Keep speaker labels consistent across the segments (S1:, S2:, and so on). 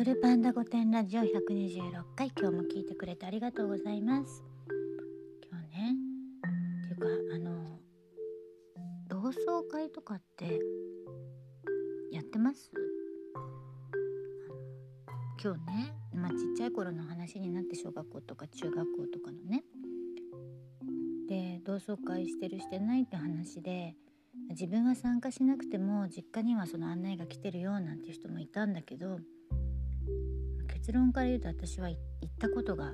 S1: トルパンダ御殿ラジオ126回今日も聞いてくれてありがとうございます。今日ねっていうかあの同窓会とかってやってます？今日ね、まあ、ちっちゃい頃の話になって小学校とか中学校とかのね。で同窓会してるしてないって話で自分は参加しなくても実家にはその案内が来てるよなんていう人もいたんだけど結論から言うと私は行ったことが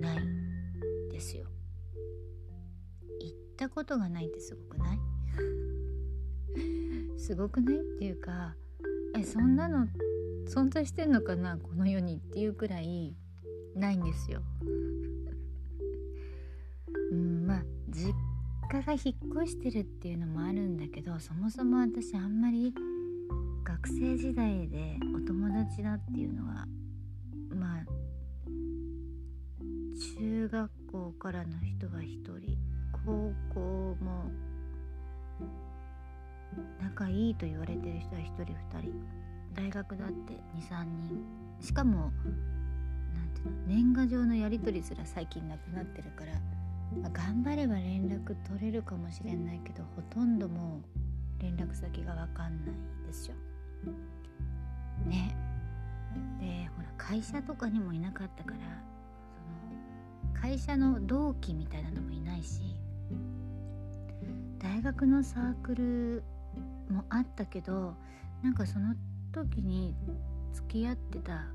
S1: ないですよ。行ったことがないってすごくない？すごくないっていうかえそんなの存在してんのかな？この世にっていうくらいないんですよ。うんまあ実家が引っ越してるっていうのもあるんだけどそもそも私あんまり学生時代でお友の人は1人。高校も仲いいと言われてる人は1人2人。大学だって23人。しかもなんていうの年賀状のやり取りすら最近なくなってるから、頑張れば連絡取れるかもしれないけどほとんどもう連絡先が分かんないですよ。ね。でほら会社とかにもいなかったから会社の同期みたいなのもいないし大学のサークルもあったけどなんかその時に付き合ってた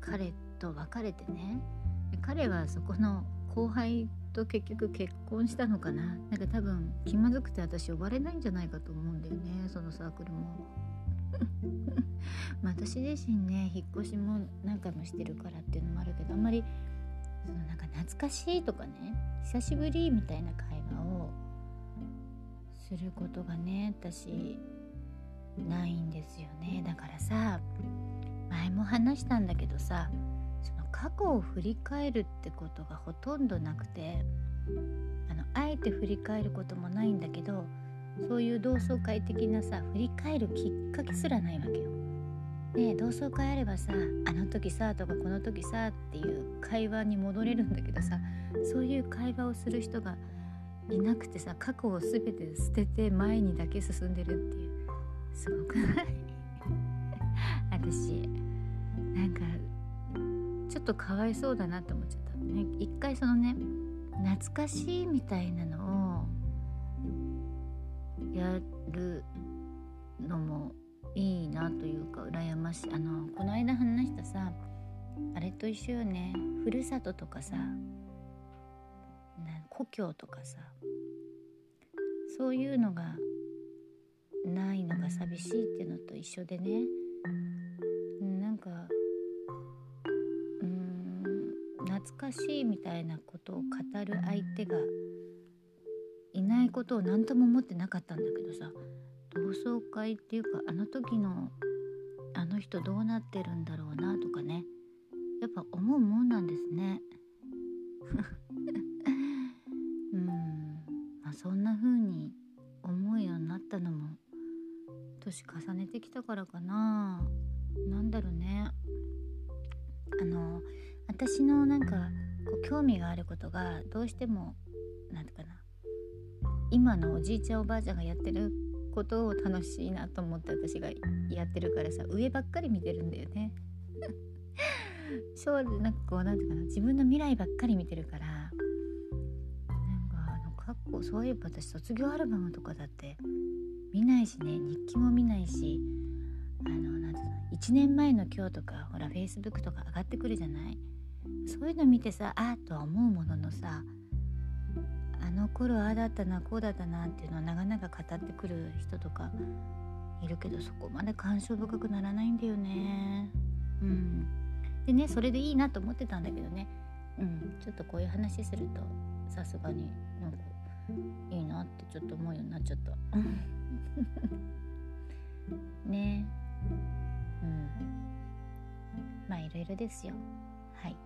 S1: 彼と別れてね彼はそこの後輩と結局結婚したのかな。なんか多分気まずくて私呼ばれないんじゃないかと思うんだよねそのサークルも。まあ私自身ね引っ越しも何回もしてるからっていうのもあるけどあんまりそのなんか懐かしいとかね久しぶりみたいな会話をすることがね私ないんですよねだからさ前も話したんだけどさその過去を振り返るってことがほとんどなくてあのあえて振り返ることもないんだけどそういう同窓会的なさ振り返るきっかけすらないわけよ。ね同窓会あればさ「あの時さ」とか「この時さ」っていう会話に戻れるんだけどさそういう会話をする人がいなくてさ過去を全て捨てて前にだけ進んでるっていうすごくない？私なんかちょっとかわいそうだなって思っちゃった。ね一回そのね懐かしいみたいなのをやるのもというか羨ましい。あのこの間話したさあれと一緒よね。ふるさととかさ故郷とかさそういうのがないのが寂しいっていうのと一緒でね。なんかうん懐かしいみたいなことを語る相手がいないことを何とも思ってなかったんだけどさ。同窓会っていうかあの時のあの人どうなってるんだろうなとかね。やっぱ思うもんなんですね。うん。まあそんな風に思うようになったのも年重ねてきたからかな。何だろうね。あの私のなんかこう興味があることがどうしても何て言うかな。今のおじいちゃんおばあちゃんがやってることを楽しいなと思って私がやってるからさ上ばっかり見てるんだよね。そうなんかこうなんていうかな自分の未来ばっかり見てるからなんかあの過去そういえば私卒業アルバムとかだって見ないしね日記も見ないしあのなんていうの1年前の今日とかほら Facebook とか上がってくるじゃない？そういうの見てさああとは思うものの頃ああだったなこうだったなっていうのを長々語ってくる人とかいるけどそこまで感傷深くならないんだよね。うん。でねそれでいいなと思ってたんだけどね。うん。ちょっとこういう話するとさすがになんかいいなってちょっと思うようになっちゃった。ね。うん。まあいろいろですよ。はい。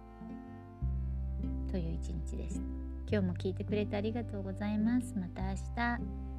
S1: という一日でした今日も聞いてくれてありがとうございます。また明日。